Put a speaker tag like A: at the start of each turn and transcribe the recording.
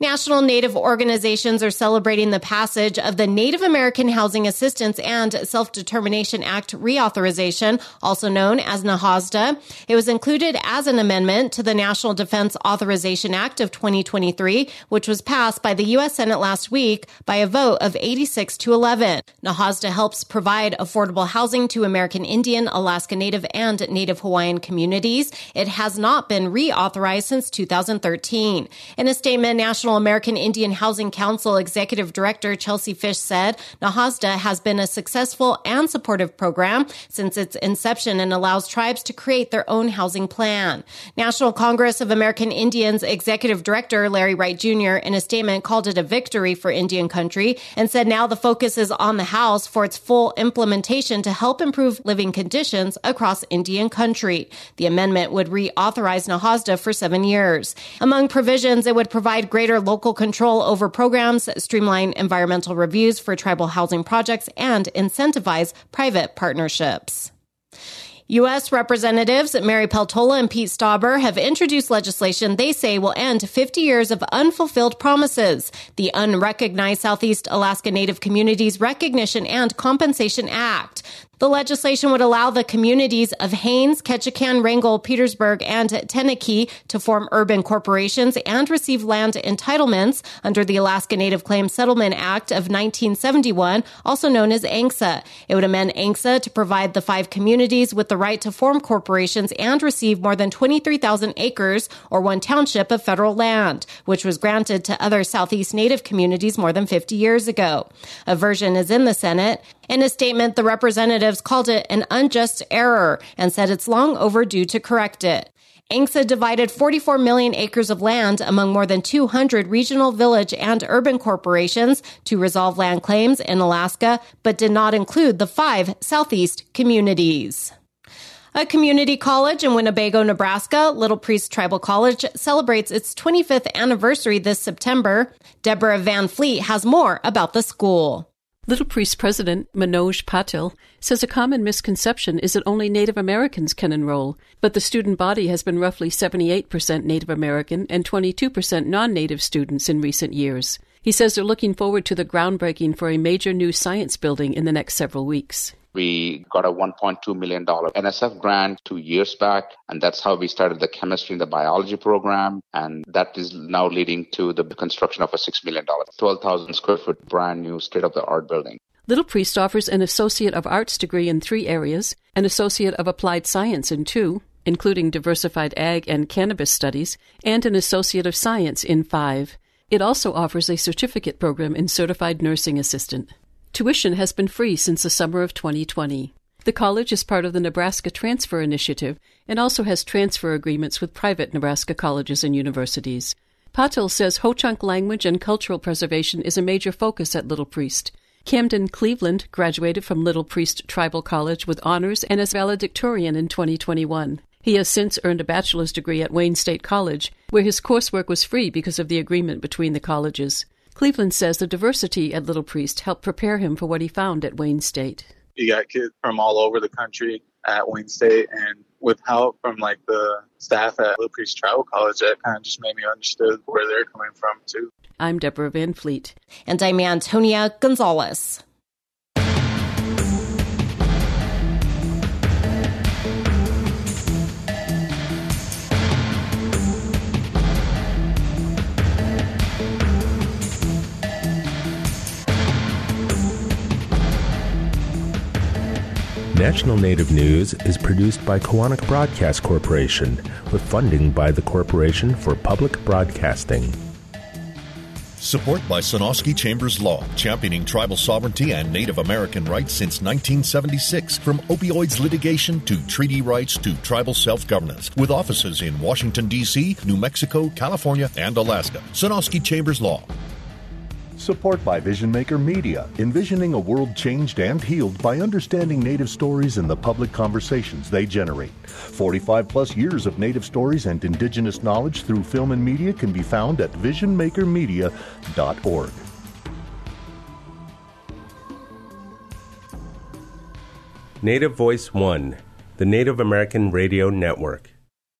A: National Native organizations are celebrating the passage of the Native American Housing Assistance and Self-Determination Act reauthorization, also known as NAHASDA. It was included as an amendment to the National Defense Authorization Act of 2023, which was passed by the U.S. Senate last week by a vote of 86 to 11. NAHASDA helps provide affordable housing to American Indian, Alaska Native, and Native Hawaiian communities. It has not not been reauthorized since 2013. In a statement, National American Indian Housing Council Executive Director Chelsea Fish said NAHASDA has been a successful and supportive program since its inception and allows tribes to create their own housing plan. National Congress of American Indians Executive Director Larry Wright Jr. in a statement called it a victory for Indian country and said now the focus is on the House for its full implementation to help improve living conditions across Indian country. The amendment would reauthorize NAHASDA for seven years. Among provisions, it would provide greater local control over programs, streamline environmental reviews for tribal housing projects, and incentivize private partnerships. U.S. Representatives Mary Peltola and Pete Stauber have introduced legislation they say will end 50 years of unfulfilled promises. The Unrecognized Southeast Alaska Native Communities Recognition and Compensation Act. The legislation would allow the communities of Haines, Ketchikan, Wrangell, Petersburg, and Tenakee to form urban corporations and receive land entitlements under the Alaska Native Claims Settlement Act of 1971, also known as ANCSA. It would amend ANCSA to provide the five communities with the right to form corporations and receive more than 23,000 acres or one township of federal land, which was granted to other Southeast Native communities more than 50 years ago. A version is in the Senate. In a statement, the representatives called it an unjust error and said it's long overdue to correct it. ANCSA divided 44 million acres of land among more than 200 regional, village, and urban corporations to resolve land claims in Alaska, but did not include the five Southeast communities. A community college in Winnebago, Nebraska, Little Priest Tribal College, celebrates its 25th anniversary this September. Deborah Van Fleet has more about the school.
B: Little Priest President Manoj Patil says a common misconception is that only Native Americans can enroll, but the student body has been roughly 78% Native American and 22% non native students in recent years. He says they're looking forward to the groundbreaking for a major new science building in the next several weeks.
C: We got a $1.2 million NSF grant two years back, and that's how we started the chemistry and the biology program. And that is now leading to the construction of a $6 million, 12,000 square foot brand new state of the art building.
B: Little Priest offers an Associate of Arts degree in three areas, an Associate of Applied Science in two, including diversified ag and cannabis studies, and an Associate of Science in five. It also offers a certificate program in Certified Nursing Assistant. Tuition has been free since the summer of 2020. The college is part of the Nebraska Transfer Initiative and also has transfer agreements with private Nebraska colleges and universities. Patil says Ho-Chunk language and cultural preservation is a major focus at Little Priest. Camden Cleveland graduated from Little Priest Tribal College with honors and as valedictorian in 2021. He has since earned a bachelor's degree at Wayne State College, where his coursework was free because of the agreement between the colleges. Cleveland says the diversity at Little Priest helped prepare him for what he found at Wayne State.
D: You got kids from all over the country at Wayne State, and with help from like the staff at Little Priest Tribal College, that kind of just made me understood where they're coming from too.
B: I'm Deborah Van Fleet.
A: And I'm Antonia Gonzalez.
E: National Native News is produced by Koahnic Broadcast Corporation with funding by the Corporation for Public Broadcasting.
F: Support by Sonosky Chambers Law, championing tribal sovereignty and Native American rights since 1976. From opioids litigation to treaty rights to tribal self governance, with offices in Washington, D.C., New Mexico, California, and Alaska. Sonosky Chambers Law.
G: Support by Vision Maker Media, envisioning a world changed and healed by understanding Native stories and the public conversations they generate. 45 plus years of Native stories and Indigenous knowledge through film and media can be found at visionmakermedia.org.
E: Native Voice One, the Native American Radio Network.